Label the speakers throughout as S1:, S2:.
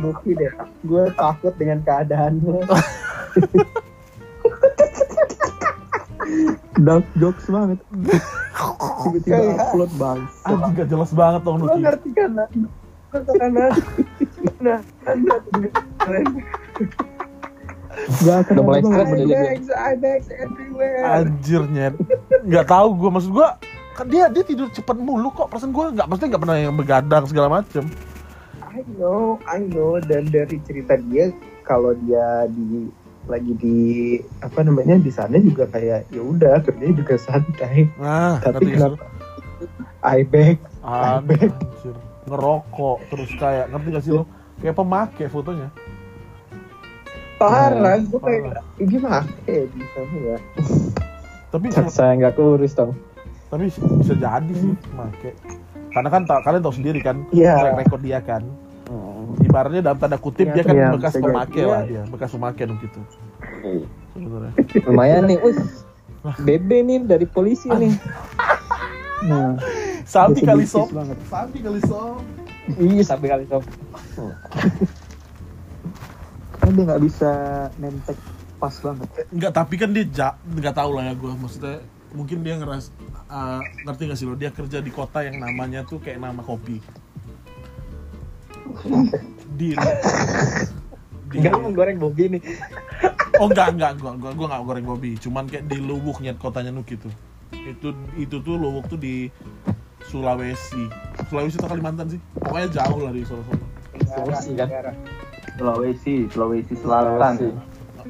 S1: Muki deh. Gue takut dengan keadaannya.
S2: Dark jokes banget. Tiba-tiba upload bang.
S3: Anjing gak jelas banget dong
S1: Lo
S3: Nuki.
S1: ngerti kan? Nah, karena nah, anda
S2: Gak
S4: Udah mulai stres udah
S1: everywhere.
S3: Anjir nyet. Gak tahu gue maksud gue kan dia dia tidur cepet mulu kok perasaan gue nggak maksudnya nggak pernah yang begadang segala macem
S1: I know, I know. Dan dari cerita dia, kalau dia di lagi di apa namanya di sana juga kayak ya udah kerjanya juga santai.
S3: nah
S1: Tapi kenapa I beg,
S3: anjir ngerokok terus kayak ngerti gak sih lo kayak pemakai fotonya
S1: parah.
S3: Iya,
S1: Gue kayak gimana ya di sana ya.
S3: tapi
S4: Saya nggak kurus dong.
S3: tapi bisa jadi sih make karena kan ta- kalian tahu sendiri kan
S1: Iya.
S3: track record dia kan ibaratnya dalam tanda kutip
S1: Iya,
S3: dia kan
S1: iya,
S3: bekas pemakai lah dia bekas pemakai dong gitu sebenarnya
S4: Lumayan nih, us. Bebe nih dari polisi nih.
S2: Nah, dia
S3: kali sob. Sabi kali sob
S4: Iya, sampai kali sob.
S2: Kan dia nggak bisa nentek pas banget.
S3: Enggak, tapi kan dia nggak tahu lah ya gue maksudnya mungkin dia ngeras uh, ngerti gak sih lo? Dia kerja di kota yang namanya tuh kayak nama kopi di di
S4: Enggak mau goreng bobi nih.
S3: oh enggak enggak gua gua gua nggak goreng bobi cuman kayak di Luwuk nyet kotanya Nuk itu itu itu tuh Luwuk tuh di Sulawesi. Sulawesi atau Kalimantan sih? Pokoknya jauh lah di Sulawesi.
S4: Sulawesi kan?
S5: Sulawesi, Sulawesi Selatan.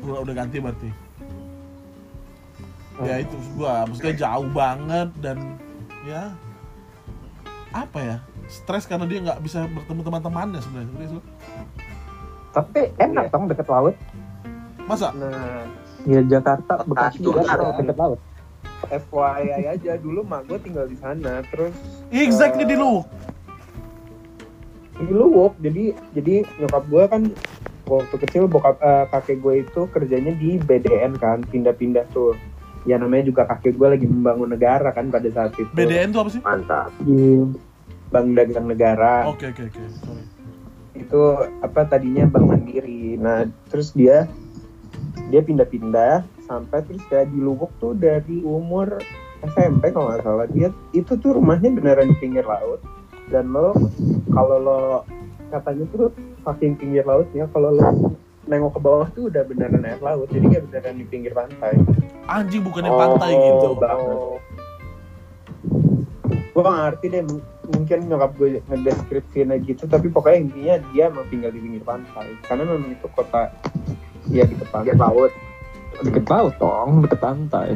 S3: udah, udah ganti berarti ya itu gua maksudnya jauh banget dan ya apa ya stres karena dia nggak bisa bertemu teman-temannya sebenarnya.
S4: Tapi enak dong deket laut.
S3: masa
S1: Nah,
S2: Ya Jakarta, Bekasi juga.
S4: Deket laut.
S1: FYI aja dulu mak gue tinggal di sana, terus
S3: exactly di Luwuk
S1: di Luwuk. Jadi jadi nyokap gue kan waktu kecil bokap eh, kakek gue itu kerjanya di BDN kan, pindah-pindah tuh. Ya namanya juga kakek gue lagi membangun negara kan pada saat itu.
S3: BDN tuh apa sih
S5: Mantap.
S2: Di
S1: Bank Dagang Negara.
S3: oke oke oke sorry
S1: itu apa tadinya Bank Mandiri. Nah, terus dia dia pindah-pindah sampai terus kayak di Luwuk tuh dari umur SMP kalau nggak salah dia itu tuh rumahnya beneran di pinggir laut dan lo kalau lo katanya tuh saking pinggir lautnya kalau lo nengok ke bawah tuh udah beneran air laut jadi kayak beneran di pinggir pantai.
S3: Anjing bukannya pantai gitu.
S1: banget. Gue gak ngerti deh mungkin nyokap gue ngedeskripsinya gitu tapi pokoknya intinya dia mau tinggal di pinggir pantai karena memang itu kota ya di depan
S5: Pinggir laut.
S4: Deket laut dong, deket pantai.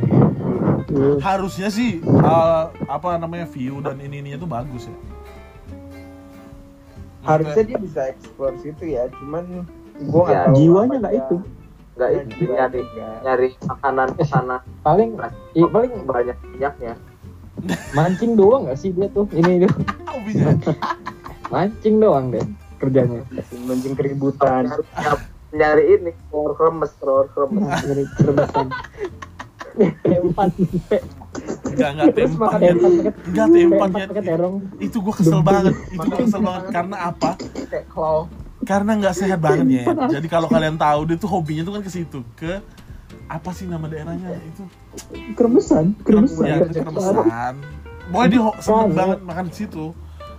S3: harusnya sih uh, apa namanya view dan ini ininya tuh bagus ya.
S1: Harusnya dia bisa explore situ ya cuman nggak
S5: Ya,
S1: tahu
S2: jiwanya nggak itu.
S5: Enggak
S1: Ya,
S5: itu nyari
S1: nggak.
S5: nyari makanan ke sana.
S4: Paling i-
S5: Paling banyak minyaknya.
S4: mancing doang gak sih dia tuh? Ini tuh
S3: hobinya
S4: mancing doang deh kerjanya.
S1: mancing keributan
S5: nyari- nyari ini telur kremes, telur kremes.
S4: Dari kerbesan. Empat,
S3: enggak enggak tempat ya enggak tempat
S4: empat
S3: ya itu gue kesel banget itu gue kesel banget karena apa
S1: kayak claw
S3: karena nggak sehat banget ya jadi kalau kalian tahu dia tuh hobinya tuh kan ke situ. Ke apa sih nama daerahnya itu?
S2: Kermesan, kermesan.
S3: ya Kremesan pokoknya dia seneng banget makan di situ.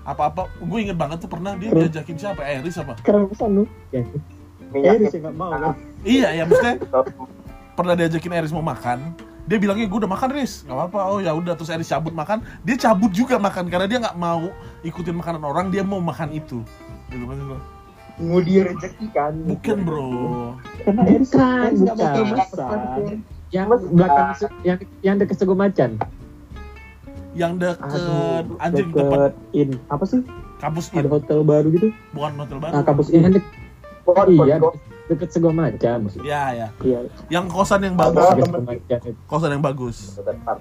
S3: Apa-apa gue inget banget tuh pernah dia diajakin siapa? Eris apa
S4: Kerbesan lu. Ya.
S2: Iris ya. nggak mau kan?
S3: iya ya maksudnya pernah diajakin Eris mau makan. Dia bilangnya gue udah makan Riz nggak apa-apa. Oh ya udah terus Eris cabut makan. Dia cabut juga makan karena dia nggak mau ikutin makanan orang dia mau makan itu. Gitu kan
S1: dia rezeki kan
S3: bukan bro
S2: Karena
S4: Bukan,
S2: nggak mau
S4: bukan.
S2: kermesan.
S4: Yang belakang se- yang yang dekat Sego Macan.
S3: yang deket
S2: Aduh,
S3: anjing tempat
S2: deket in apa sih?
S3: kampus
S2: Ada hotel baru gitu.
S3: bukan hotel baru
S2: Nah, kampus in.
S4: dek,
S5: Pot,
S4: iya deket, deket Sego Macan maksudnya.
S3: ya ya
S2: Iya.
S3: yang kosan yang
S1: Ada.
S3: bagus kosan yang bagus
S5: Dekat.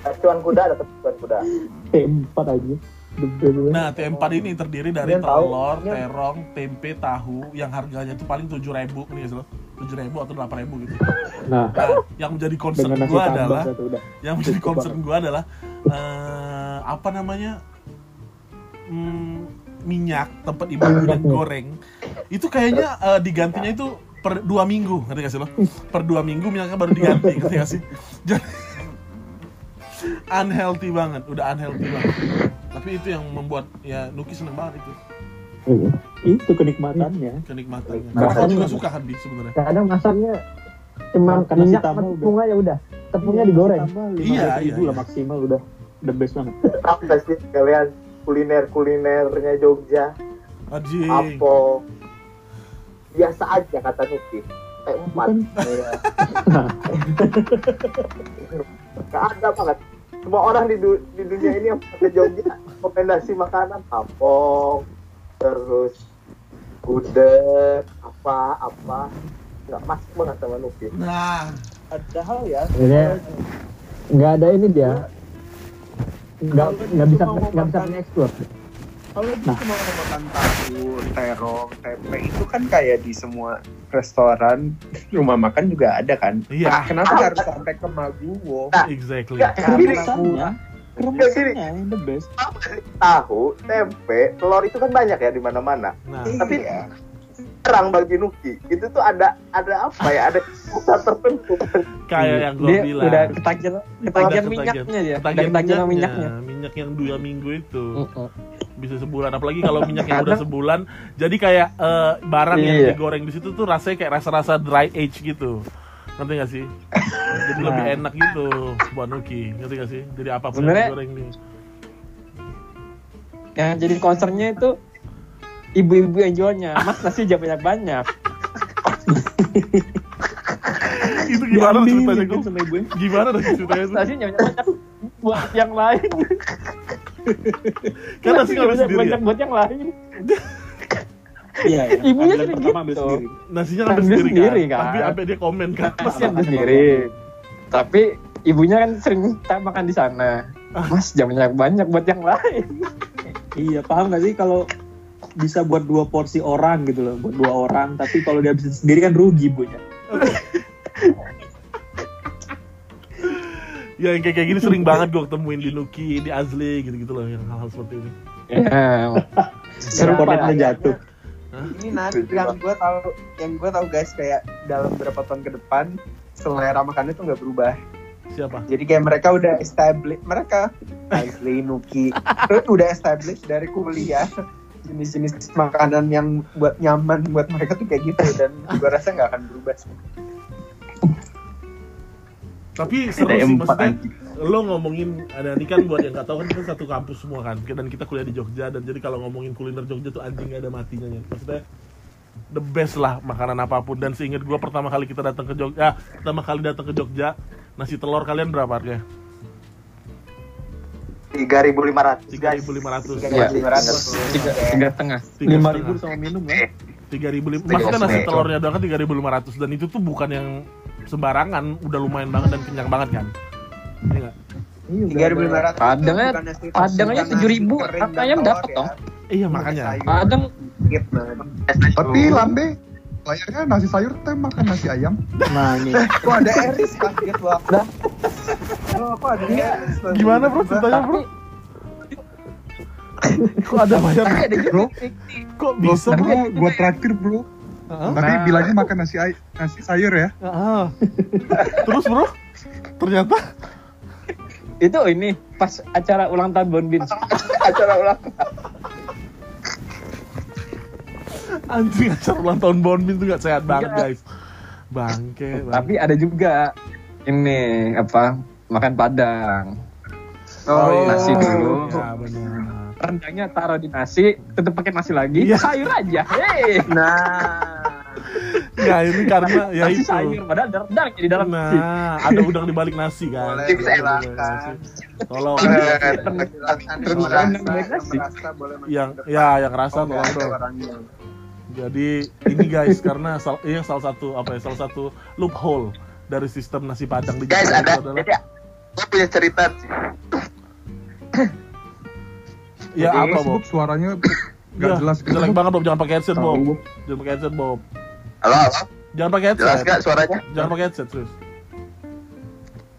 S5: Acuan kuda dekat acuan kuda.
S2: T4 aja.
S3: Nah T4 ini terdiri dari telur terong tempe tahu yang harganya tuh paling tujuh ribu nih ya tujuh ribu atau delapan ribu gitu.
S2: Nah,
S3: nah yang menjadi concern gue adalah yang menjadi concern gue adalah eh, apa namanya hmm, minyak tempat ibu minyak goreng itu kayaknya eh, digantinya itu per dua minggu ngerti gak sih lo? Per dua minggu minyaknya baru diganti ngerti gak sih? Jadi unhealthy banget udah unhealthy banget tapi itu yang membuat ya Nuki seneng banget itu
S2: Itu kenikmatannya.
S3: kenikmatannya
S2: Bahkan-
S3: karena aku juga suka kan di sebenarnya
S4: Kadang masaknya cuma
S2: nasi
S4: minyak
S2: tambah
S4: sama
S2: udah.
S4: tepung aja udah. Tepungnya digoreng.
S3: Iya, iya,
S2: iya.
S3: iya.
S2: lah maksimal udah the best banget.
S5: Nggak sih kalian kuliner kulinernya Jogja?
S3: Anjing.
S5: Apa? Biasa aja kata Nuki. Kayak empat. Iya. Gak ada banget. Semua orang di, du- di dunia ini yang ke Jogja rekomendasi makanan tampong, terus gudeg, apa apa nggak masuk banget sama Nuki.
S3: nah
S1: Padahal ya,
S4: Jadi nggak ada ini dia. Nggak nggak bisa nggak bisa mengeksplor.
S1: Kalau cuma mau makan tahu, terong, tempe itu kan kayak di semua restoran, rumah makan juga ada kan.
S3: Iya.
S1: Kenapa harus sampai ke Maguwo?
S5: Nah,
S3: exactly
S1: Karena murah.
S2: Yang the best.
S5: tahu, tempe, telur itu kan banyak ya di mana-mana.
S3: nah
S5: Tapi
S1: Iya.
S5: Terang bagi Nuki. Itu tuh ada ada apa ya? Ada pusat tertentu.
S3: kayak yang gue
S4: Dia
S3: bilang.
S4: udah ketagihan ketagihan minyaknya. Udah
S3: ketagihan minyaknya.
S4: minyaknya.
S3: minyak yang dua minggu itu. Bisa sebulan. Apalagi kalau minyak yang udah sebulan. Jadi kayak eh, barang yang
S4: Iya.
S3: digoreng di situ tuh rasanya kayak rasa-rasa dry age gitu. Ngerti gak sih? Jadi lebih
S2: Nah.
S3: enak gitu buat Nuki. Ngerti gak sih? Jadi apa pun
S4: Sebenarnya-
S3: yang digoreng nih.
S4: Yang jadi concernnya itu ibu-ibu yang jualnya. Mas nasi jangan banyak-banyak.
S3: itu gimana
S2: Diambil
S3: ceritanya
S2: gitu
S3: gue
S2: sama
S3: gimana tuh ceritanya tuh
S4: Nasi jangan banyak buat yang lain.
S3: kan nasi nggak bisa
S4: banyak
S3: sendiri ya?
S4: banyak buat yang lain.
S2: Iya, iya.
S4: Ibunya sering gitu.
S2: sendiri.
S3: nasinya
S4: Ambil
S3: sendiri,
S4: sendiri,
S3: kan?
S4: kan?
S3: tapi sampai dia komen kan
S4: Pasti ambil sendiri. Tapi ibunya kan sering kita makan di sana. Mas jangan banyak-banyak buat yang lain.
S2: Iya, paham gak sih kalau bisa buat dua porsi orang gitu loh, buat dua orang, tapi kalau dia bisa sendiri kan rugi ibunya.
S3: ya yang kayak kayak gini sering banget gue ketemuin di Nuki di Azli gitu-gitu loh yang hal-hal seperti ini
S4: Ya. Seru
S2: jatuh.
S1: Ini nanti yang gue tahu, yang gue tahu guys kayak dalam beberapa tahun ke depan selera makannya tuh nggak berubah.
S3: siapa
S1: Jadi kayak mereka udah establish, mereka Aisli, Nuki, udah establish dari kuliah jenis-jenis makanan yang buat nyaman buat mereka tuh kayak gitu dan gue rasa nggak akan berubah sih.
S3: tapi seru sih maksudnya
S1: anjing.
S3: lo ngomongin ada ini kan buat yang nggak tahu kan kita satu kampus semua kan dan kita kuliah di Jogja dan jadi kalau ngomongin kuliner Jogja tuh anjing gak ada matinya ya maksudnya the best lah makanan apa pun dan seingat gua pertama kali kita datang ke Jogja pertama kali datang ke Jogja nasi telur kalian berapa harganya
S5: Tiga ribu lima ratus.
S3: tiga ribu lima ratus
S4: Iya. Tiga, tiga tengah.
S2: Lima ribu sama minum ya.
S3: tiga ribu lima
S5: Tiga
S3: maksudnya nasi
S5: ribu.
S3: telurnya doang kan tiga ribu lima ratus dan itu tuh bukan yang sembarangan udah lumayan banget dan kenyang banget kan Iya nggak?
S1: Tiga ribu lima ratus.
S4: Padangnya- padangnya 7.000, ayam dapat dong.
S3: iya makanya
S4: Kadang
S6: Tapi lambe layarnya nasi sayur teh makan nasi ayam.
S2: Nah, ini.
S1: Kok ada Eris kaget loh. Oh, kok ada Eris?
S3: gimana bro ceritanya bro kok ada bayar
S6: Bro,
S3: kok
S6: bro,
S3: bisa bro
S6: gua traktir bro.
S3: Heeh.
S6: Tapi bilangnya makan nasi ay nasi sayur ya.
S3: Heeh. terus bro ternyata
S4: itu ini pas acara ulang tahun Bonbin.
S5: Acara ulang.
S3: Anjing acara ulang tahun Bonbin tuh gak sehat banget guys bangke bangke.
S4: Tapi ada juga ini apa makan Padang.
S3: Oh, iya.
S4: nasi dulu.
S3: ya benar
S4: Rendangnya taruh di nasi, tetap pakai nasi lagi.
S3: Iya.
S4: Sayur aja. Hei.
S1: Nah,
S3: ya ini karena ya
S4: nasi
S3: itu
S4: sayur padahal ada rendang di dalam nasi.
S3: nah ada udang di balik nasi kan
S1: Boleh
S5: Tips
S3: Boleh,
S5: enak,
S3: boleh,
S1: kan.
S3: nasi. tolong
S4: Rendang baik nasi.
S3: yang ya yang rasa tolong dong jadi ini guys karena sal iya salah satu apa ya salah satu loophole dari sistem nasi padang di
S5: Guys
S3: Jakarta
S5: ada.
S3: adalah
S5: Jadi gue punya cerita sih.
S3: ya apa Bob
S6: suaranya nggak
S3: Ya,
S6: jelas gitu.
S3: jelek banget Bob jangan pakai headset Bob jangan pakai headset Bob
S5: Halo, halo.
S3: jangan pakai
S5: Jelas
S3: headset
S5: gak suaranya?
S3: jangan pakai headset terus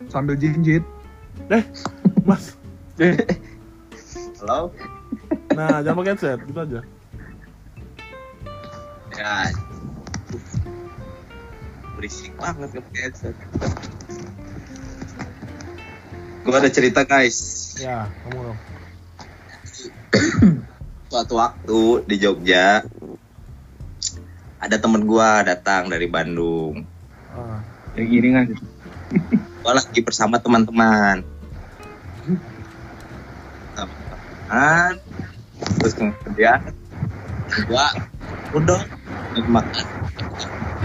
S6: Sambil jinjit.
S3: eh mas
S5: Halo.
S3: Nah, jangan pakai headset, gitu aja.
S7: Ya. Berisik banget pakai headset. Gue ada cerita guys.
S3: Ya, kamu dong.
S7: Suatu waktu di Jogja ada temen gua datang dari Bandung.
S3: Ah.
S4: Kayak gini kan.
S7: Gua lagi bersama teman-teman. Teman-teman. Terus kemudian gua udah makan.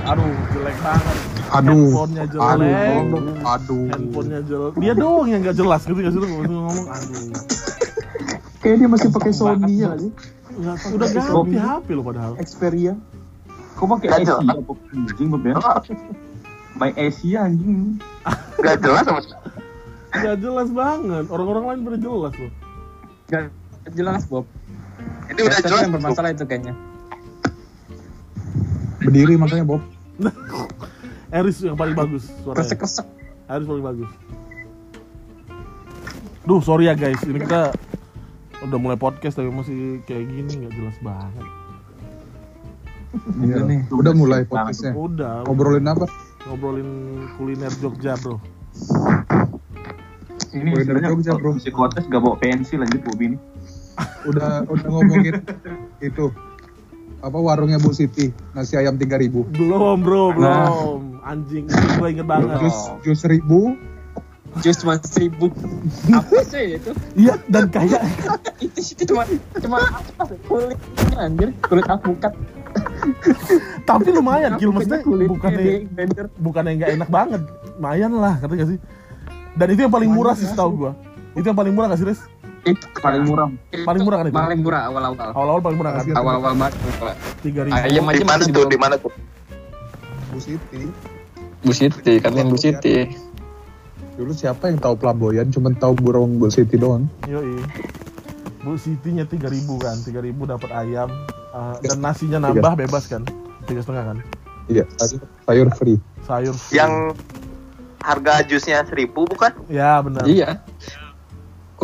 S3: Aduh, jelek banget.
S6: Aduh,
S3: Handphonenya jelek.
S6: aduh, aduh.
S3: Handphonenya jelek. Dia doang yang gak jelas, gitu gak sih ngomong? Aduh.
S2: Kayak dia masih pakai Sony ya sih.
S3: Udah ganti HP lo padahal.
S2: Xperia.
S4: Kok pakai
S1: Gak
S4: Asia anjing ya? By Asia anjing.
S1: Gak jelas sama.
S3: Gak jelas banget. Orang-orang lain pada jelas loh.
S4: Gak jelas Bob.
S1: Ini udah jelas.
S4: yang bermasalah itu kayaknya.
S6: Berdiri makanya Bob.
S3: Eris yang paling bagus suaranya.
S4: Kresek-kresek.
S3: Eris paling bagus. Duh, sorry ya guys. Ini kita udah mulai podcast tapi masih kayak gini nggak jelas banget.
S6: Iya.
S4: nih.
S6: Udah mulai podcastnya.
S3: Udah,
S6: Ngobrolin apa?
S3: ngobrolin kuliner Jogja, Bro.
S4: Ini
S6: Kuliner
S4: sebenarnya
S6: Jogja, bro.
S4: psikotes gak bawa pensil lanjut Bob ini.
S6: Udah udah ngomongin itu apa warungnya Bu Siti nasi ayam 3000
S3: Belum, Bro,
S4: Nah.
S3: belum. Anjing, gue inget banget.
S6: jus jus seribu
S4: Jus cuma seribu. Apa sih itu?
S3: Iya, dan kayak
S4: itu itu cuma cuma? Kulitnya anjir, kulit alpukat.
S3: tapi lumayan, Gil maksudnya
S4: kulit
S3: bukannya bukannya nggak enak banget. Lumayan lah, kata gak sih? Dan itu yang paling murah sih setahu gua. Itu yang paling murah gak sih, Riz?
S4: Itu paling murah.
S3: Paling murah kan itu?
S4: Paling murah awal-awal.
S3: Awal-awal paling murah kan?
S4: Awal-awal banget.
S3: Tiga ribu.
S4: Ayam aja
S1: Di mana tuh?
S4: di
S1: mana tuh?
S6: Bu Siti
S4: Bu Siti, kantin Bu Siti.
S6: dulu siapa yang tahu Pelaboyan cuman tahu burung Bu Siti doang
S3: Yoi. Bu Siti-nya 3000 kan, 3000 dapat ayam uh, dan nasinya nambah bebas kan? Tiga setengah kan?
S6: iya sayur- sayur free
S3: Sayur.
S1: Yang harga jusnya seribu bukan?
S3: Ya benar.
S4: Iya.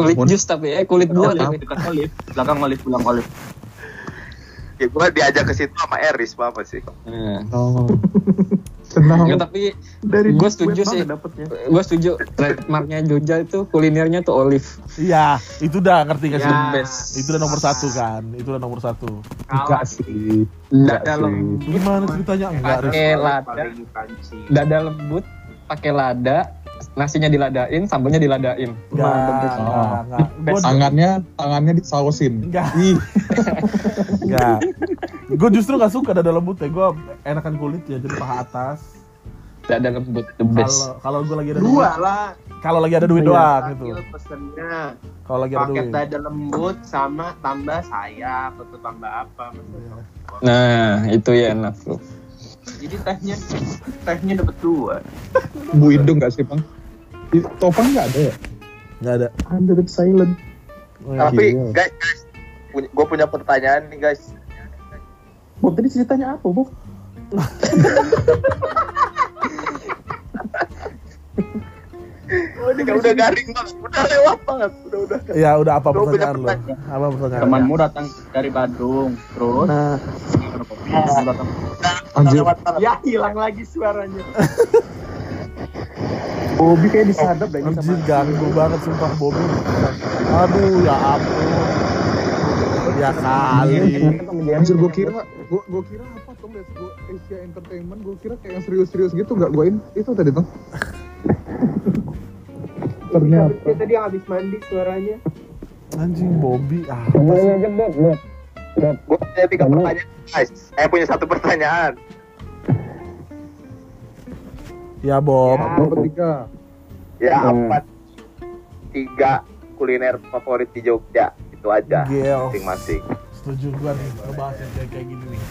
S4: Kulit
S6: Mun-
S4: jus tapi eh kulit buah
S6: Apa?
S4: tapi dekat olive, belakang olive, pulang olive.
S1: Ya gua diajak ke situ sama Eris apa sih?
S4: Nah.
S6: oh senang
S4: Nggak, tapi
S2: Dari
S4: gue setuju sih.
S2: dapetnya.
S4: Gue setuju trademarknya Jogja itu kulinernya tuh olive.
S3: Iya, itu udah ngerti gak sih?
S4: Ya. best.
S3: Itu udah nomor satu kan? Itu udah nomor satu.
S6: enggak sih
S4: Nggak
S6: enggak
S4: dalam
S6: sih
S3: Gimana ceritanya? Enggak,
S4: pakai lada, dada lembut, pakai lada, nasinya diladain, sambalnya diladain.
S3: Enggak, enggak, enggak. Gua
S6: tangannya tangannya disausin
S3: enggak, enggak. Gue justru gak suka dada lembut ya. Gue enakan kulit ya, jadi paha atas.
S4: Dada lembut the best.
S3: Kalau kalau gue lagi ada
S1: Dua
S3: duit,
S1: lah.
S3: kalau lagi ada duit doang gitu.
S1: Pesennya
S3: Kalau lagi ada
S1: paket
S3: duit.
S1: dada lembut sama tambah sayap atau tambah apa?
S3: Iya.
S4: Nah, itu ya enak bro.
S1: Jadi tehnya tehnya dapat dua.
S6: Bu Indung nggak sih bang Topan nggak ada ya
S3: Enggak ada.
S2: Under silent.
S3: Oh.
S1: Tapi
S6: Gila.
S1: guys, guys gue punya pertanyaan nih guys.
S2: Bob tadi ceritanya apa, Bob?
S1: Oh, ini udah garing banget, udah lewat banget, udah udah.
S3: Ya udah apa pertanyaan lo? Apa pertanyaan?
S4: Temanmu datang dari Bandung, terus
S2: Nah,
S4: datang
S6: Anjir.
S1: Ya hilang lagi suaranya.
S2: Bobby kayak disadap deh ini
S3: Anjir
S2: sama
S3: ganggu banget sumpah Bobby. Aduh ya ampun. Ya kali.
S6: Anjir gue kira gue gue kira apa tuh liat gue Asia Entertainment gue kira kayak yang serius-serius gitu nggak gue itu tadi tuh ternyata
S1: Dia tadi habis mandi suaranya.
S3: Anjing Bobby. Ah,
S1: Gue punya tiga pertanyaan guys. Eh punya satu pertanyaan.
S3: Ya Bob.
S6: apa tiga?
S1: Ya apa tiga kuliner favorit di Jogja? Itu aja masing-masing.
S3: Setuju gua nih ngebahas yang kayak kayak gini nih.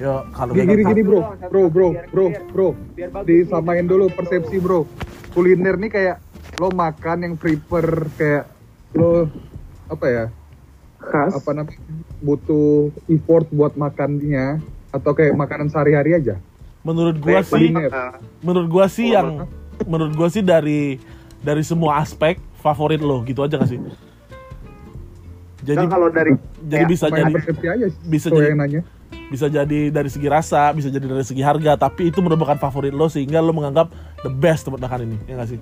S3: Yo kalau
S6: gini gini gini bro. Bro bro bro bro.
S1: Biar bagus.
S6: disamain dulu persepsi bro. Kuliner nih kayak lo makan yang prepare kayak lo apa ya?
S2: Khas.
S6: apa namanya? Butuh effort buat makannya atau kayak makanan sehari-hari aja
S3: menurut gua
S1: Baik,
S3: sih.
S1: Nah,
S3: menurut gua sih
S1: Oh,
S3: yang menurut gua sih dari dari semua aspek favorit lo gitu aja gak sih? Jadi
S5: Kan kalau dari
S3: jadi
S5: kayak
S3: bisa jadi
S6: persepsi aja sih.
S3: bisa jadi
S6: yang nanya.
S3: bisa jadi dari segi rasa, bisa jadi dari segi harga, tapi itu merupakan favorit lo sehingga lo menganggap the best tempat makan ini, ya nggak sih?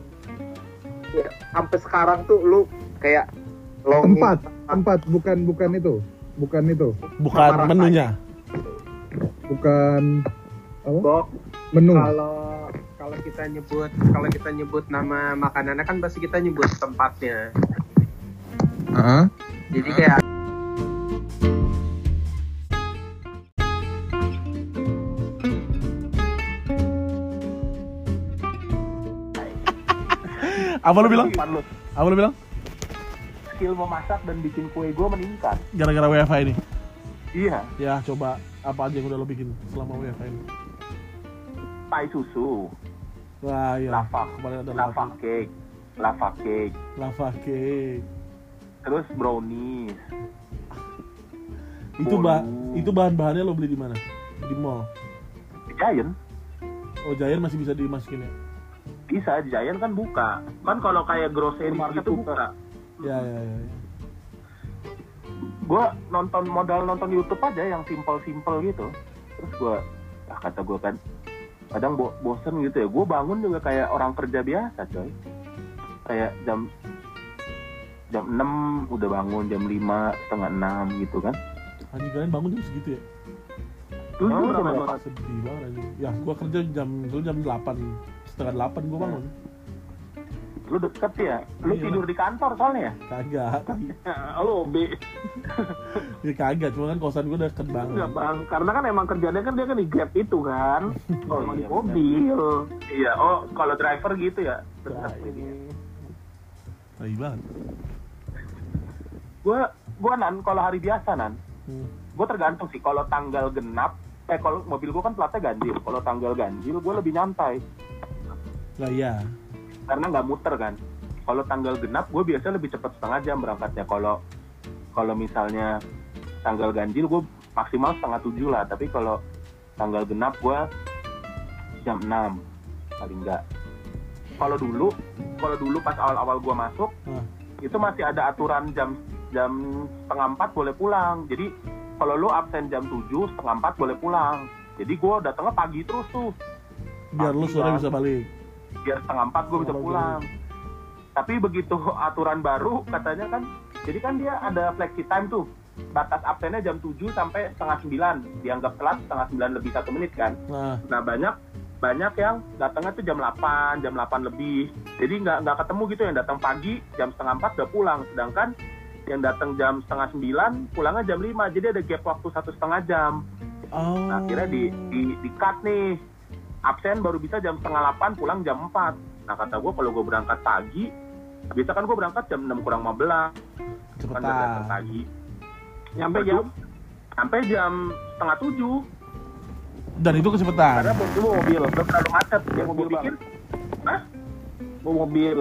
S5: ya, sampai sekarang tuh lu kayak longing
S6: Tempat, tempat bukan bukan itu. Bukan itu.
S3: Bukan
S5: Sama
S3: menunya.
S6: Bukan?
S8: Bok,
S6: Menu.
S8: kalau kalau kita nyebut kalau kita nyebut nama makanannya kan pasti kita nyebut tempatnya.
S6: Heeh.
S8: Jadi kayak
S3: Apa lo bilang?
S9: Lu.
S3: Apa lo bilang?
S9: skill memasak dan bikin kue gue meningkat
S3: Gara-gara WFH ini.
S9: iya
S3: Ya, coba apa aja yang udah lo bikin selama WFH ini?
S9: Pie susu
S3: Wah, iya.
S9: lava
S3: Kemarin ada
S9: lava
S3: lava.
S9: cake lava cake
S3: Lava cake.
S9: terus brownies
S3: Itu bah itu bahan-bahannya lo beli di mana? Di mall.
S9: Giant
S3: Oh, Giant masih bisa dimasukin ya?
S9: bisa Giant kan buka kan kalau kayak grocery gitu
S8: buka.
S9: buka
S3: Ya, ya, ya. ya.
S9: gue nonton modal nonton YouTube aja yang simple-simple gitu terus gue ah kata gue kan kadang bo bosen gitu ya gue bangun juga kayak orang kerja biasa coy kayak jam jam 6 udah bangun jam 5 setengah 6 gitu kan
S3: Anjing kalian bangun jam segitu ya?
S9: Lu
S8: Oh,
S9: jam berapa?
S3: Sedih banget anjing. Ya, gua kerja jam jam 8 setengah 8 gua bangun.
S9: Lu deket ya lu
S3: Iya.
S9: tidur di kantor soalnya ya
S3: Kagak.
S9: lo B
S3: Ya kagak, cuma kan kosan gua deket banget.
S9: Enggak bang, karena kan emang kerjanya kan dia kan di Grab itu kan,
S3: Oh,
S9: emang di
S3: iya,
S9: mobil. Iya, oh kalau driver gitu ya.
S3: Ya, Tai banget.
S9: Gue gue nan kalau hari biasa nan,
S3: Hmm.
S9: gue tergantung sih. Kalau tanggal genap, eh kalau mobil gue kan platnya ganjil. Kalau tanggal ganjil gue lebih nyantai
S3: Lah iya.
S9: Karena nggak muter kan. Kalau tanggal genap gue biasa lebih cepat setengah jam berangkatnya. Kalau kalau misalnya tanggal ganjil gue maksimal setengah tujuh lah. Tapi kalau tanggal genap gue jam 6 paling enggak. Kalau dulu, kalau dulu pas awal-awal gue masuk,
S3: Ah.
S9: itu masih ada aturan jam jam setengah empat boleh pulang. Jadi kalau lu absen jam 7, setengah empat boleh pulang. Jadi gue datangnya pagi terus tuh.
S3: Biar lu
S9: Pagi,
S3: sore
S9: Bang.
S3: bisa balik.
S9: Biar setengah empat gue bisa
S3: Setengah
S9: pulang. Tapi begitu aturan baru katanya kan, jadi kan dia ada flexi time tuh. Batas absennya jam 7 sampai setengah 9. Dianggap telat setengah 9 lebih satu menit kan.
S3: Nah,
S9: Nah banyak banyak yang datangnya tuh jam 8, jam 8 lebih. Jadi nggak nggak ketemu gitu yang datang pagi jam setengah 4 udah pulang. Sedangkan yang datang jam setengah 9 pulangnya jam 5. Jadi ada gap waktu satu setengah jam.
S3: oh.
S9: Nah, akhirnya di, di, di cut nih. Absen baru bisa jam setengah 8, pulang jam 4. Nah, kata gue kalau gue berangkat pagi, biasa kan gue berangkat jam 6 kurang 15, kan udah berangkat
S3: cepetan.
S9: pagi. Nyampe jam, sampai jam setengah 7,
S3: Dan itu kecepatan.
S9: karena gue mobil, udah terlalu macet. Yang gue
S8: Mobil,
S9: pikir, Hah?
S8: mau mobil.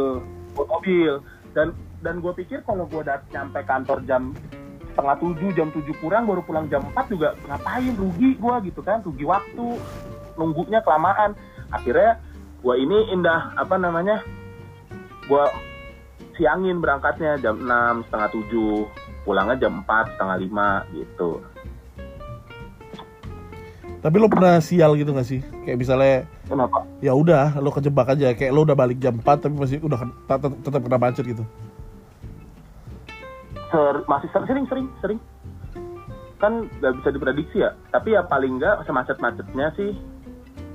S9: Bawa mobil. Dan dan gue pikir kalau gue dat nyampe kantor jam setengah tujuh, jam tujuh kurang, baru pulang jam 4 juga ngapain, rugi gue gitu kan, rugi waktu, nunggunya kelamaan. Akhirnya gue ini indah, apa namanya, gue siangin berangkatnya jam 6, setengah tujuh, pulangnya jam 4, setengah 5 gitu.
S3: Tapi lo pernah sial gitu gak sih? Kayak misalnya
S9: Kenapa?
S3: ya udah lo kejebak aja kayak lo udah balik jam 4 tapi masih udah tetap kena macet gitu.
S9: Ser- masih ser- sering sering sering kan nggak bisa diprediksi ya tapi ya paling nggak semacet-macetnya sih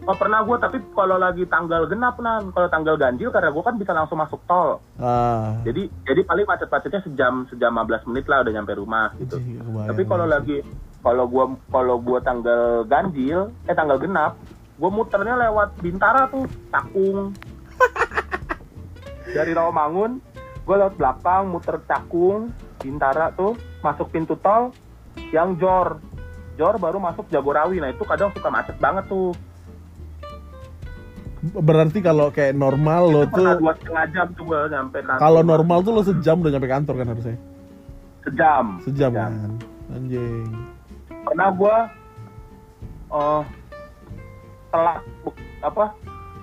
S9: oh pernah gue tapi kalau lagi tanggal genap nan. Kalau tanggal ganjil karena gue kan bisa langsung masuk tol.
S3: Ah.
S9: jadi jadi paling macet-macetnya sejam sejam 15 menit lah udah nyampe rumah gitu.
S3: Kebayang.
S9: tapi kalau lagi kalau gua kalau gua tanggal ganjil eh tanggal genap gua muternya lewat Bintara tuh Cakung. Dari Rawamangun gua lewat belakang muter Cakung Bintara tuh masuk pintu tol yang Jor. Jor baru masuk Jagorawi. Nah itu kadang suka macet banget tuh
S3: berarti kalau kayak normal lo
S9: itu
S3: tuh
S9: dua setengah jam tuh gua nyampe kantor
S3: kalau normal tuh lo sejam udah nyampe kantor kan harusnya.
S9: sejam
S3: Sejam kan. Anjing.
S9: pernah gua eh telat bu- apa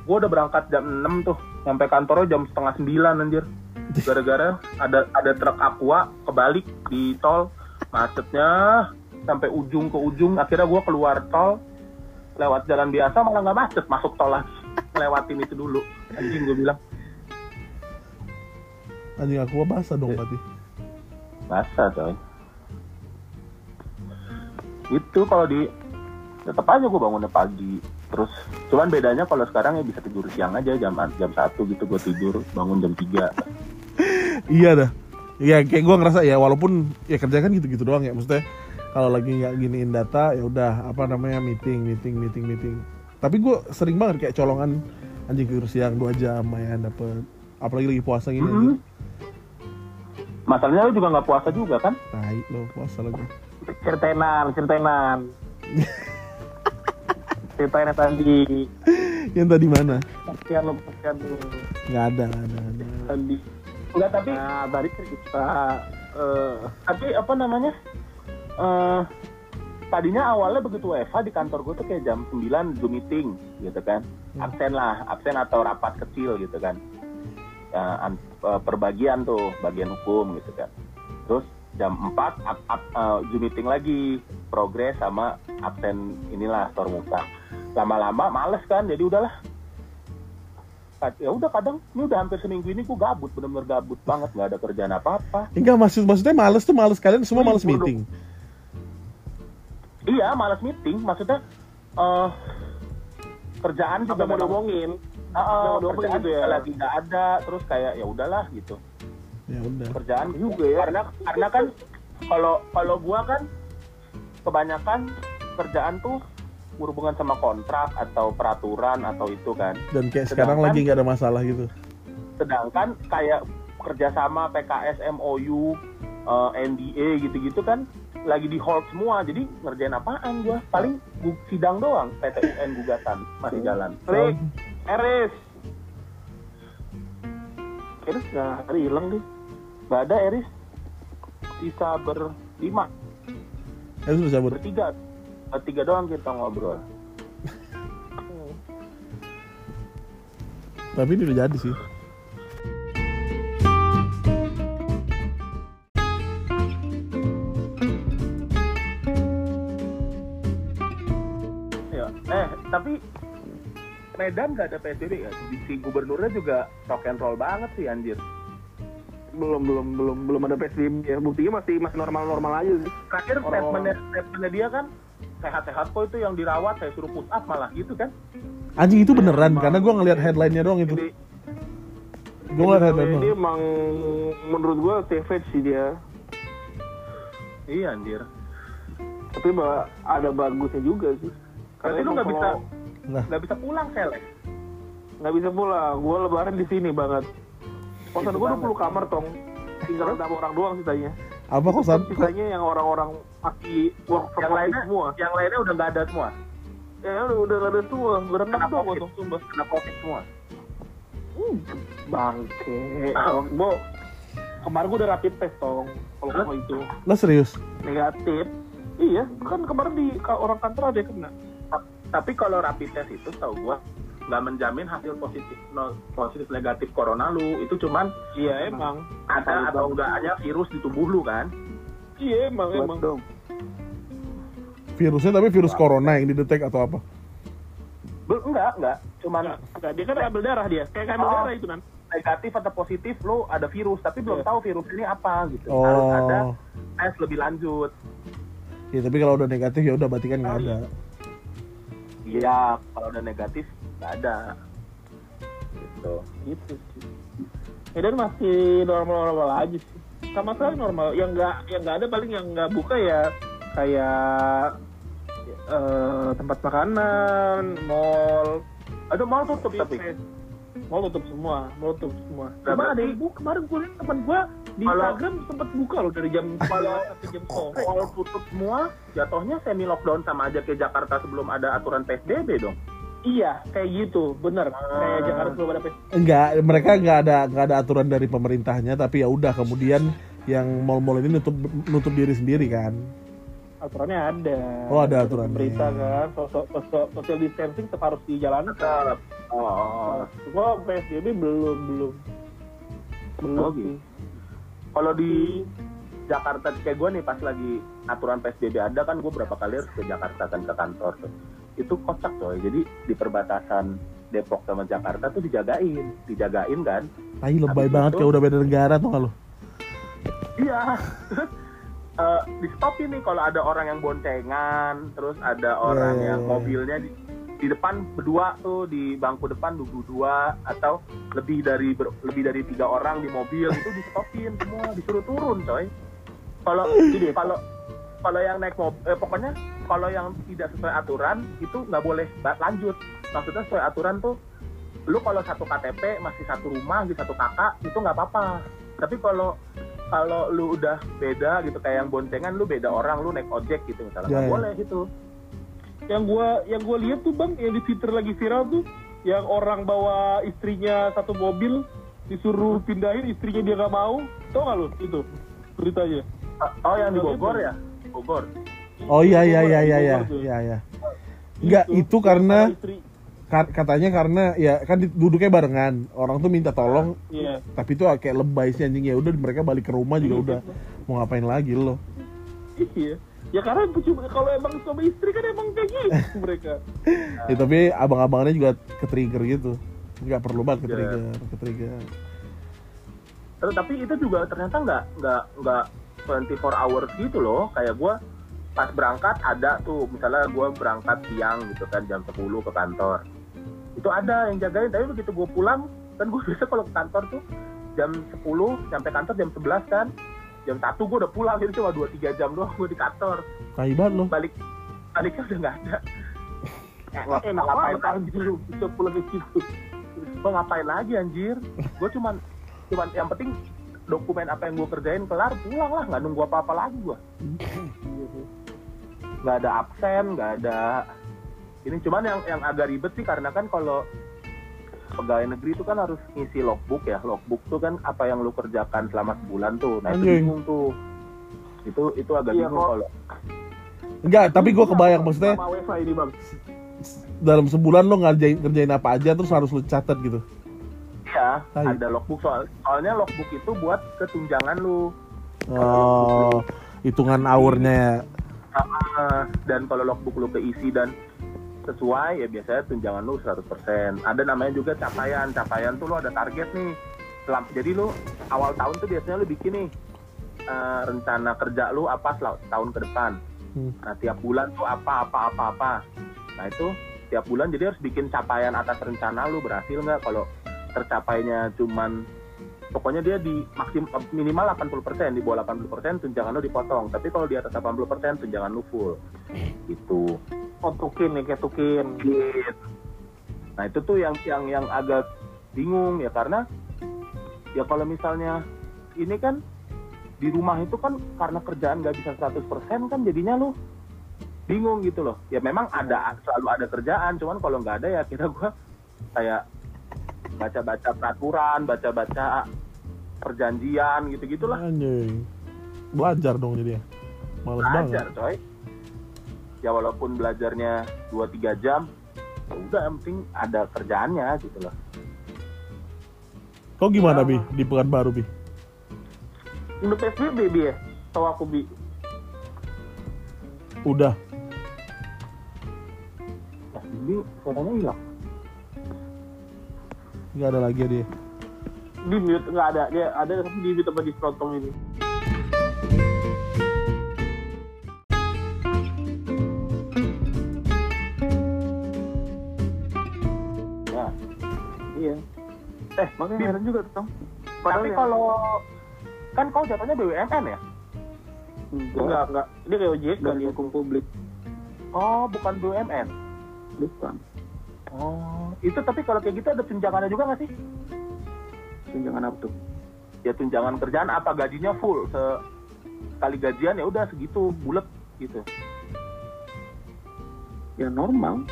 S9: gua udah berangkat jam 6 tuh sampai kantornya jam setengah 9 anjir gara-gara ada ada truk aqua kebalik di tol macetnya sampai ujung ke ujung akhirnya gue keluar tol lewat jalan biasa malah nggak macet masuk tol lagi lewatin itu dulu. Anjing gue bilang.
S3: Anjing aku basah dong berarti.
S9: basah coy. Itu kalau di tetap aja gue bangunnya pagi. Terus cuman bedanya kalau sekarang ya bisa tidur siang aja jam jam satu gitu gue tidur bangun jam 3
S3: Iya dah. Iya kayak gue ngerasa ya walaupun ya kerja kan gitu-gitu doang ya. Maksudnya kalau lagi nggak giniin data ya udah apa namanya meeting meeting meeting meeting. Tapi gue sering banget kayak colongan anjing tidur siang dua jam ya dapet apalagi lagi puasa gini
S9: Mhm.
S3: anjing.
S9: masalahnya lu juga nggak puasa juga kan
S3: Tai lo puasa lagi.
S10: Certenan, certenan. Certenan tadi.
S3: Yang tadi mana?
S10: Kasihan lu, kasihan lu.
S3: Nggak ada, nggak ada, nggak ada.
S10: Tadi.
S9: enggak tapi
S10: Nah, tadi cerita. eh
S9: tapi apa namanya eh tadinya awalnya begitu WFH di kantor gue tuh kayak jam 9 Zoom meeting gitu kan. Absen lah absen atau rapat kecil gitu kan. An- eh, perbagian tuh bagian hukum gitu kan. Terus jam 4 up, up, eh, Zoom meeting lagi progres sama absen inilah store muka. Lama-lama males kan jadi udahlah. Ya udah kadang ini udah hampir seminggu ini gue gabut bener-bener gabut banget nggak ada kerjaan apa-apa.
S3: Enggak maksud maksudnya males tuh males kalian semua males meeting.
S9: Iya, malas meeting. Maksudnya eh kerjaan juga
S10: Apa mau ngomongin? Mau diomongin
S9: kerjaan
S10: gitu ya?
S9: lagi nggak ada. Terus kayak ya udahlah gitu.
S3: Ya udah.
S9: Kerjaan
S10: Juga ya.
S9: Karena karena kan kalau kalau gua kan kebanyakan kerjaan tuh berhubungan sama kontrak atau peraturan atau itu kan.
S3: Dan kayak sekarang lagi nggak ada masalah gitu.
S9: Sedangkan kayak kerjasama PKS, MOU, eh, NDA gitu-gitu kan lagi di hold semua. Jadi ngerjain apaan gua? Paling sidang doang PT UN gugatan masih jalan.
S10: Rick, Eris. Eris nggak ada hilang deh.
S9: Gak ada Eris. Sisa berlima,
S3: Ya sudah cabut.
S9: bertiga. Bertiga doang kita ngobrol.
S3: Tapi ini udah jadi sih.
S9: Medan gak ada PSBB ya? Si gubernurnya juga rock and roll banget sih anjir.
S10: Belum, belum, belum, belum ada PSBB ya. Buktinya masih masih normal-normal aja sih.
S9: Terakhir statementnya, statementnya dia kan sehat-sehat kok itu yang dirawat saya suruh push up malah gitu kan.
S3: Anjing itu beneran karena gua ngeliat headline-nya doang itu.
S10: Jadi,
S3: Gua ngeliat headline doang.
S10: emang menurut gua savage sih dia.
S9: Iya anjir.
S10: Tapi ada bagusnya juga sih.
S9: Berarti lu nggak bisa
S10: kalau
S3: Nah,
S9: nggak bisa pulang Sel.
S10: nggak bisa pulang. Gua lebaran di sini banget. Kosan
S9: Itu
S10: gua
S9: banget.
S10: 20 kamar tong. Tinggal sama orang doang sisanya.
S3: apa kosan?
S10: Sisanya yang orang-orang masih work from
S9: Yang lainnya
S10: semua.
S9: Yang lainnya udah nggak ada semua.
S10: Ya udah udah nggak ada semua. Berenang doang
S9: covid,
S10: kosong sumpah.
S9: kena covid semua.
S10: Bangke.
S9: Ah.
S10: Gua kemarin gua udah rapid test tong. Kalau itu
S3: Lah serius?
S10: negatif. Iya, kan kemarin di orang kantor ada yang kena.
S9: Tapi kalau rapid test itu tahu gua nggak menjamin hasil positif no, positif negatif corona lu itu cuman
S10: Iya emang.
S9: ada atau enggaknya virus di tubuh lu kan
S10: Iya emang
S5: Buat
S10: emang.
S5: dong.
S3: Virusnya tapi virus corona yang didetek atau apa?
S9: Bel- enggak enggak cuman
S10: Enggak, enggak, dia kan ambil darah dia. Kayak ambil
S9: Oh.
S10: darah itu kan.
S9: negatif atau positif lu ada virus tapi belum
S10: Iya.
S9: tahu virus ini apa gitu harus ada
S3: Oh.
S9: tes lebih lanjut
S3: Ya tapi kalau udah negatif ya udah berarti kan nggak ada.
S9: iya kalau udah negatif nggak ada gitu
S10: Gitu sih. Medan masih normal-normal aja sih. Sama sekali normal. Yang enggak yang enggak ada paling yang enggak buka ya kayak eh, tempat makanan, mall,
S9: aduh mau tutup tapi
S10: Mall tutup semua, mall tutup semua.
S9: Nah,
S10: Cuma ada ibu kemarin gue liat teman gue di
S9: Kalau-
S10: Instagram sempat buka loh dari jam 9 sampai jam 10.
S9: kalau tutup semua jatuhnya semi lockdown sama aja kayak Jakarta sebelum ada aturan PSBB dong
S10: Iya, kayak gitu, bener. Kayak Jakarta belum ada PSBB.
S3: Enggak, mereka nggak ada nggak ada aturan dari pemerintahnya tapi ya udah kemudian yang mall-mall ini nutup nutup diri sendiri kan.
S10: Aturannya ada.
S3: Oh, ada aturannya.
S10: Berita kan, sosok sosok social distancing tetap harus dijalankan.
S9: Oh
S10: Gua PSBB belum belum. Bener
S9: Oh, gitu. Kalau di Jakarta kayak gue nih pas lagi aturan PSBB ada kan gue berapa kali harus ke Jakarta kan ke kantor tuh. Itu kocak coy. Jadi di perbatasan Depok sama Jakarta tuh dijagain, dijagain kan.
S3: Tai lebay
S9: Habis
S3: banget
S9: itu-
S3: kayak udah beda negara tuh kalau.
S9: Iya. Terus eh, di stopin nih kalau ada orang yang boncengan, terus ada orang
S3: Iya,
S9: yang
S3: iya.
S9: mobilnya di, di depan berdua tuh di bangku depan duduk dua atau lebih dari ber- lebih dari tiga orang di mobil itu di stopin semua disuruh turun coy. Kalau kalau kalau yang naik mobil, eh, pokoknya kalau yang tidak sesuai aturan itu nggak boleh lanjut. Maksudnya sesuai aturan tuh, lu kalau satu KTP masih satu rumah di satu kakak itu nggak apa-apa. Tapi kalau kalau lu udah beda gitu kayak yang boncengan lu beda orang lu naik ojek gitu misalnya
S3: Ya,
S9: nggak
S3: ya.
S9: boleh itu.
S10: Yang gua yang gua lihat tuh bang yang di Twitter lagi viral tuh yang orang bawa istrinya satu mobil disuruh pindahin istrinya dia nggak mau tau nggak lu itu beritanya
S9: Oh yang di Bogor
S10: itu.
S9: ya? Bogor.
S3: Oh iya iya iya iya iya
S10: tuh.
S3: iya iya. Enggak, itu karena
S10: sama istri
S3: ka- katanya karena ya kan duduknya barengan. Orang tuh minta tolong,
S10: iya
S3: tapi itu kayak lebay sih anjing ya udah mereka balik ke rumah juga udah mau ngapain lagi lo.
S10: iya ya karena cuma kalau emang suami istri kan emang kayak gitu mereka
S3: Ya, tapi abang-abangannya juga ke trigger gitu. Nggak perlu banget ke
S9: Iya.
S3: trigger, ke trigger.
S9: Terus tapi itu juga ternyata nggak nggak nggak 24 hours gitu loh. Kayak gue pas berangkat ada tuh misalnya gue berangkat siang gitu kan jam 10 ke kantor. Itu ada yang jagain. Tapi begitu gue pulang kan gue biasa kalau ke kantor tuh jam 10 sampai kantor jam 11 kan. Jam 1 gue udah pulang jadi cuma 2-3 jam doang gue di kantor.
S3: Tai banget lo.
S9: Balik baliknya udah nggak ada. Eh,
S10: Wah, enak
S9: ngapain
S10: anjir lu bisa pulang ke situ
S9: gue ngapain lagi anjir gue cuman cuman yang penting dokumen apa yang gue kerjain kelar pulang lah nggak nunggu apa apa lagi gue nggak ada absen nggak ada ini cuman yang yang agak ribet sih karena kan kalau pegawai negeri itu kan harus ngisi logbook ya. Logbook tuh kan apa yang lu kerjakan selama sebulan tuh. Nah itu bingung tuh. Itu itu agak
S10: Iya,
S9: bingung kalau
S3: Enggak, tapi gue kebayang maksudnya
S10: sama WiFi ini bang.
S3: dalam sebulan lo ngerjain ngerjain apa aja terus harus lo catat gitu.
S9: ya
S3: Tai.
S9: ada logbook. Soal soalnya logbook itu buat ketunjangan lu.
S3: Oh, hitungan hournya ya.
S9: Dan kalau logbook lu keisi dan sesuai ya biasanya tunjangan lu 100%. Ada namanya juga capaian. Capaian tuh lu ada target nih. Selam- jadi lu awal tahun tuh biasanya lu bikin nih eh, rencana kerja lu apa tahun ke depan.
S3: Hmm.
S9: Nah, tiap bulan tuh apa apa apa apa. Nah, itu tiap bulan jadi harus bikin capaian atas rencana lu berhasil nggak kalau tercapainya cuman pokoknya dia di maksim minimal 80% di bawah 80% tunjangan lu dipotong. Tapi kalau di atas 80% tunjangan lu full. Itu
S10: oh tukin nih kayak tukin.
S9: Nah itu tuh yang yang yang agak bingung ya karena ya kalau misalnya ini kan di rumah itu kan karena kerjaan nggak bisa 100% kan jadinya lu bingung gitu loh. Ya memang ada selalu ada kerjaan cuman kalau nggak ada ya kira gua kayak baca-baca peraturan baca-baca perjanjian gitu gitulah
S3: Anjing. Belajar dong jadi ya. Males
S9: belajar
S3: banget.
S9: coy ya walaupun belajarnya 2-3 jam ya udah yang penting ada kerjaannya gitu loh
S3: Kau gimana bi di Pekanbaru bi?
S10: udah PSBB bi ya tau aku bi
S3: Udah.
S9: ini suaranya hilang
S3: Nggak ada lagi ya dia.
S10: Di mute nggak ada. Dia ada tapi di mute apa di Sprotom ini.
S9: Ya.
S10: Iya.
S9: Eh
S10: makanya
S9: Bim,
S10: heran juga tuh
S9: tapi
S10: yang-
S9: kalau kan kau jatuhnya BUMN ya?
S10: Enggak. Enggak dia kayak OJK kan dia hukum publik.
S9: Oh bukan BUMN
S10: bukan.
S9: Oh itu tapi kalau kayak gitu ada tunjangannya juga nggak sih
S10: tunjangan apa tuh
S9: ya tunjangan kerjaan apa gajinya full sekali gajian ya udah segitu bulat gitu
S10: ya normal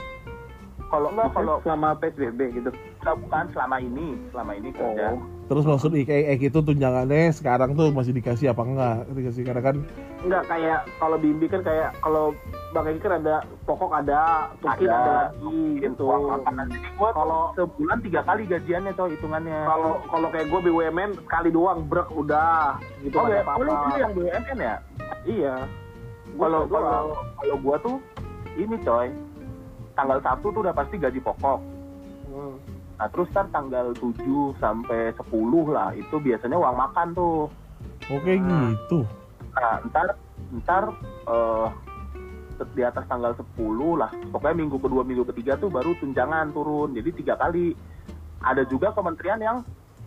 S9: kalau enggak kalau
S10: selama PSBB gitu.
S9: enggak bukan selama ini selama ini kerja
S10: Oh.
S3: Terus maksud IKEK itu tunjangannya sekarang tuh masih dikasih apa enggak? Dikasih karena kan
S10: Enggak kayak kalau Bimbi kan kayak kalau Bang kan ada pokok ada, tukin ada,
S9: Ada,
S10: lagi gitu.
S9: kalau sebulan tiga kali gajiannya tuh hitungannya
S10: kalau kalau kayak gue BUMN sekali doang brek udah gitu
S9: oh ya lu
S10: apa-apa.
S9: itu yang BUMN ya
S10: Iya.
S9: Kalau kalau kalau gua tuh ini coy tanggal satu tuh udah pasti gaji pokok
S10: Hmm.
S9: nah terus ntar tanggal 7 sampai 10 lah itu biasanya uang makan tuh
S3: oke gitu.
S9: nah ntar ntar eh di atas tanggal 10 lah pokoknya minggu kedua minggu ketiga tuh baru tunjangan turun jadi tiga kali ada juga kementerian yang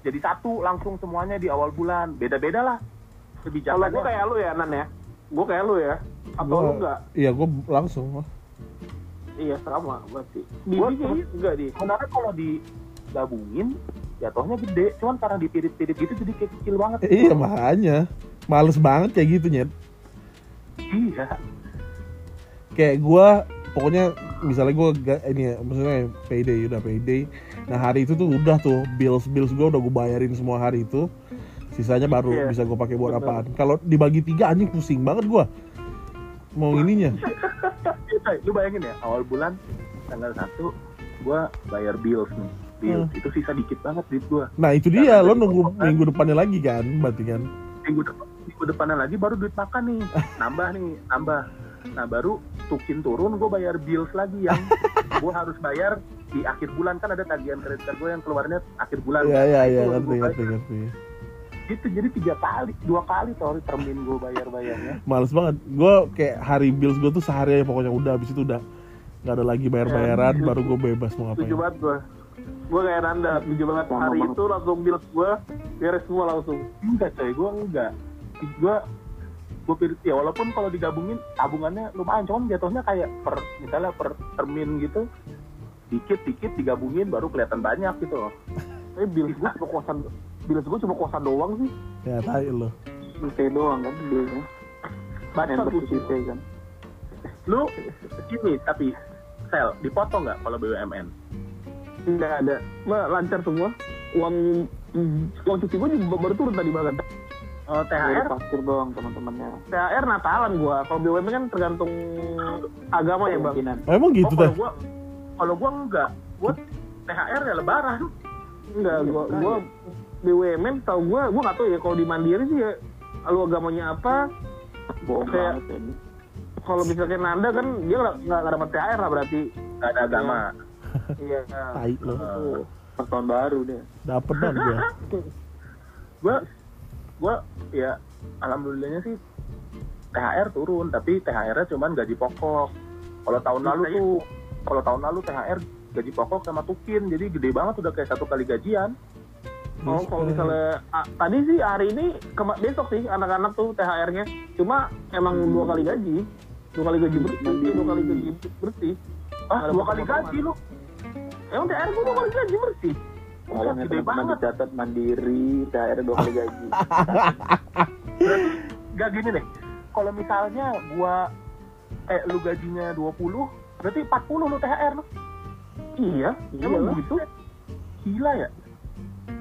S9: jadi satu langsung semuanya di awal bulan beda-beda lah
S10: Kalau
S9: kebijakannya
S10: gue kayak lu ya Nan ya. Gue kayak lu ya. Atau lu
S3: Gua-
S10: enggak?
S3: Iya, gue langsung.
S10: Iya sama berarti.
S9: Gua
S10: Bibi kayaknya enggak di.
S9: sebenarnya kalau digabungin jatuhnya gede cuman karena dipirit-pirit gitu jadi kayak kecil banget
S3: Iya, makanya. Males banget kayak gitu, Nyet.
S9: iya
S3: Kayak gua pokoknya misalnya ga, ini ya, maksudnya payday udah payday. Nah, hari itu tuh udah tuh bills bills gua udah gue bayarin semua hari itu. Sisanya baru
S10: Iya,
S3: bisa gue pakai buat
S10: bener.
S3: apaan. Kalau dibagi tiga anjing pusing banget gua. Mau ininya.
S9: Lu bayangin ya awal bulan tanggal 1 gua bayar bills nih bills itu sisa dikit banget duit gua
S3: Nah, itu dia lo nunggu minggu depannya lagi kan, berarti kan.
S9: minggu depan minggu depannya lagi baru duit makan nih nambah nih nambah nah baru tukin turun gue bayar bills lagi yang gue harus bayar di akhir bulan kan ada tagihan kredit card gue yang keluarnya akhir bulan
S3: Iya, iya, iya, ngerti, ngerti,
S9: bayar.
S3: ngerti.
S9: gitu jadi tiga kali dua kali sorry termin gue bayar bayarnya
S3: Males banget. Gue kayak hari bills gue tuh sehari aja pokoknya udah habis itu udah nggak ada lagi bayar-bayaran, baru gue bebas mau ngapain.
S10: Banget gue. Gue kayak Nanda, setuju banget. Hari itu langsung bills gue beres semua langsung.
S9: enggak coy gue enggak gue gue pirit ya walaupun kalau digabungin tabungannya lumayan cuman jatuhnya kayak per misalnya per termin gitu dikit dikit digabungin baru kelihatan banyak gitu loh
S10: Tapi bills gue cuma kosan, bills gue cuma kosan doang sih.
S3: Ya, tai lo.
S10: Bills doang kan billsnya.
S9: Baca
S10: Member kan.
S9: lu ini tapi sel dipotong nggak kalau BUMN
S10: Tidak ada. Lancar semua. Uang uang cuti gue juga baru turun tadi bahkan.
S9: Oh, THR
S10: pasir doang teman-temannya. THR Natalan gue. Kalau BUMN kan tergantung agama ya bang.
S3: Oh, emang
S9: oh,
S3: gitu
S9: kalau
S3: teh?
S9: gua kalau gua enggak gua THR ya lebaran
S10: Enggak, gua gua BUMN tau gua gua nggak tahu ya kalau di Mandiri sih ya lu agamanya apa
S5: Bohong
S10: Kayak-
S5: banget ini.
S10: kalau misalkan Nanda kan dia nggak dapat THR lah berarti
S9: nggak ada agama
S10: iya
S3: Tai lo.
S9: Eh,
S5: Pas tahun baru deh.
S3: Dapet banget gue.
S9: gua gua ya alhamdulillahnya sih THR turun tapi THR-nya cuman gaji pokok. Kalau tahun lalu tuh kalau tahun lalu THR gaji pokok sama tukin jadi gede banget udah kayak satu kali gajian.
S10: Oh kalau misalnya ah, tadi sih hari ini kema- besok sih anak-anak tuh THR-nya cuma emang dua kali gaji dua kali gaji bersih dua kali gaji bersih.
S9: Ah dua kali gaji lu?
S10: Emang THR gua dua kali gaji bersih
S9: Gede
S5: yang teman
S9: banget.
S5: dicatat mandiri, THR dua kali gaji.
S9: Gak gini deh. Kalau misalnya gua eh lu gajinya 20 berarti 40 lu THR lu.
S10: Iya iyalah.
S9: begitu gila ya?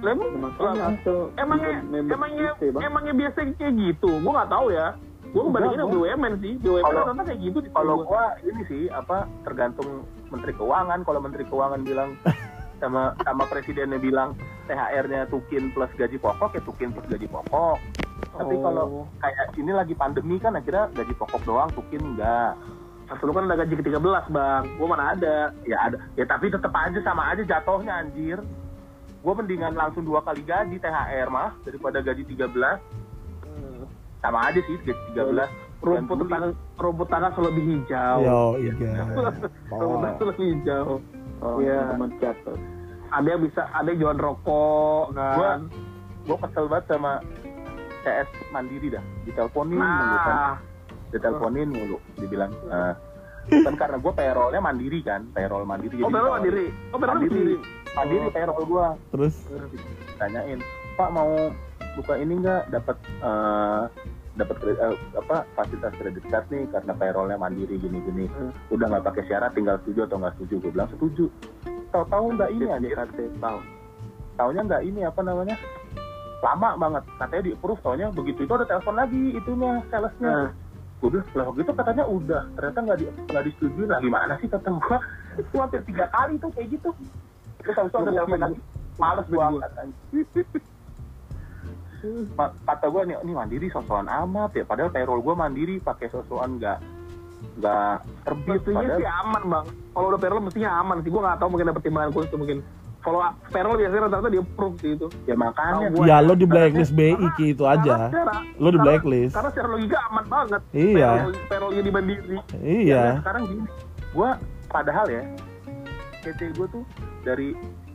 S5: Asal
S10: emangnya emangnya
S5: kita, Bang.
S10: emangnya biasa kayak gitu? Gua nggak tahu ya. Gua ngebandinginnya
S9: Enggak,
S10: BUMN sih. BUMN
S9: Kalau-
S10: rata kayak gitu di
S9: kalau
S10: gua
S9: ini sih apa tergantung menteri keuangan. Kalau menteri keuangan bilang sama sama presidennya bilang THR-nya tukin plus gaji pokok ya tukin plus gaji pokok. Tapi
S10: Oh.
S9: kalau kayak ini lagi pandemi kan akhirnya gaji pokok doang tukin enggak.
S10: Satu lu kan ada gaji ke-13 bang. Gua mana ada.
S9: Ya ada. Ya tapi tetap aja sama aja jatuhnya anjir. Gue mendingan langsung dua kali gaji THR mah daripada gaji 13 sama aja sih gaji 13
S10: rumput tetangga rumput selalu lebih hijau.
S3: Yo, iya.
S10: rumput selalu lebih hijau
S5: Oh,
S10: Iya.
S5: teman catat.
S10: ada yang bisa ada yang jualan rokok
S9: Gua-
S10: kan?
S9: gue kesel banget sama CS Mandiri dah. Diteleponin mulu kan.
S10: Nah
S9: diteleponin mulu dibilang eh, kan karena gue payrollnya mandiri kan payroll mandiri.
S10: Oh
S9: jadi
S10: baru
S9: kalau-
S10: mandiri? Oh baru
S9: Mandiri.
S10: mandiri?
S9: Mandiri payroll gue
S3: Terus?
S9: Tanyain pak mau buka ini nggak? Dapat eh, dapat eh, apa fasilitas kredit card nih karena payrollnya mandiri gini-gini.
S10: Hmm.
S9: udah nggak pakai syarat tinggal setuju atau nggak setuju. Gue bilang setuju. Tahu-tahu nggak ini aja tahu. Taunya nggak ini apa namanya lama banget. Katanya di approve taunya begitu. Itu ada telepon lagi itunya salesnya.
S10: Nah.
S9: gue bilang lah gitu katanya udah. Ternyata nggak di nggak disetujui. Lah gimana sih kata gue itu hampir tiga kali tuh kayak gitu. Terus habis itu ada telepon lagi. Males gue kata gue nih, ini mandiri sosokan amat ya padahal payroll gue mandiri pakai sosokan nggak nggak terbit
S10: Mestinya
S9: padahal
S10: sih aman bang. Kalau udah payroll mestinya aman sih. Gue nggak tahu mungkin ada pertimbangan khusus tuh mungkin. Kalau payroll biasanya rata-rata di approve sih itu.
S9: ya makanya
S10: Tahu
S3: Ya lo di blacklist BI Ki, itu
S10: Karena
S3: aja.
S10: secara-
S3: Lo di blacklist.
S10: Karena secara logika aman banget.
S3: Iya.
S10: Payroll, payrollnya di mandiri.
S3: Iya.
S9: Ya, sekarang gini gue padahal ya PT gue tuh dari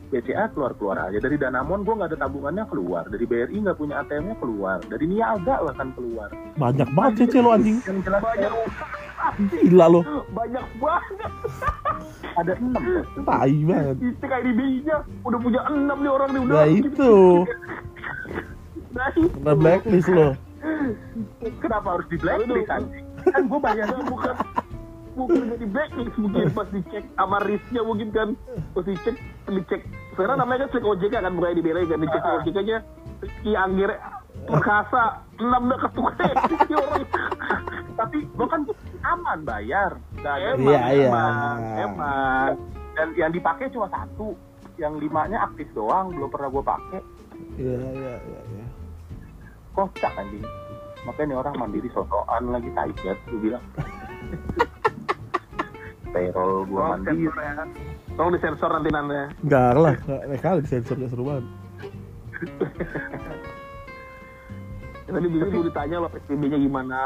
S9: BCA keluar keluar aja dari Danamon gue nggak ada tabungannya keluar dari BRI nggak punya ATM-nya keluar dari Niaga bahkan keluar
S3: Banyak banget cece lo anjing.
S9: yang jelas
S10: Banyak,
S3: Gila lo.
S10: banyak banget.
S9: ada enam
S3: Tai banget.
S10: Istik IDB-nya udah punya enam nih orang nih udah.
S3: Nah itu.
S10: Nah, itu.
S3: Kena blacklist lo.
S9: kenapa harus di blacklist anjing kan gue bayar
S10: bukan bukan di blacklist mungkin pas dicek sama risknya mungkin kan pas dicek dicek sekarang namanya kan cek OJK kan bukan di BRI kan dicek
S9: Ah.
S10: OJK nya Rizky Anggir perkasa enam Ini orang.
S9: Tapi gue kan aman bayar. Dan
S10: emang
S3: Iya, iya.
S10: emang emang.
S9: Dan yang dipakai cuma satu. Yang limanya aktif doang belum pernah gue pakai.
S3: Iya iya iya. iya.
S9: kocak anjing. Makanya nih orang mandiri sosokan lagi tai banget gue bilang. Payroll gue mandiri
S10: tolong disensor nanti nanti
S3: Enggak lah, enggak enggak kali sensor gak seru banget.
S10: tadi bisa gue ditanya lo PSBB nya gimana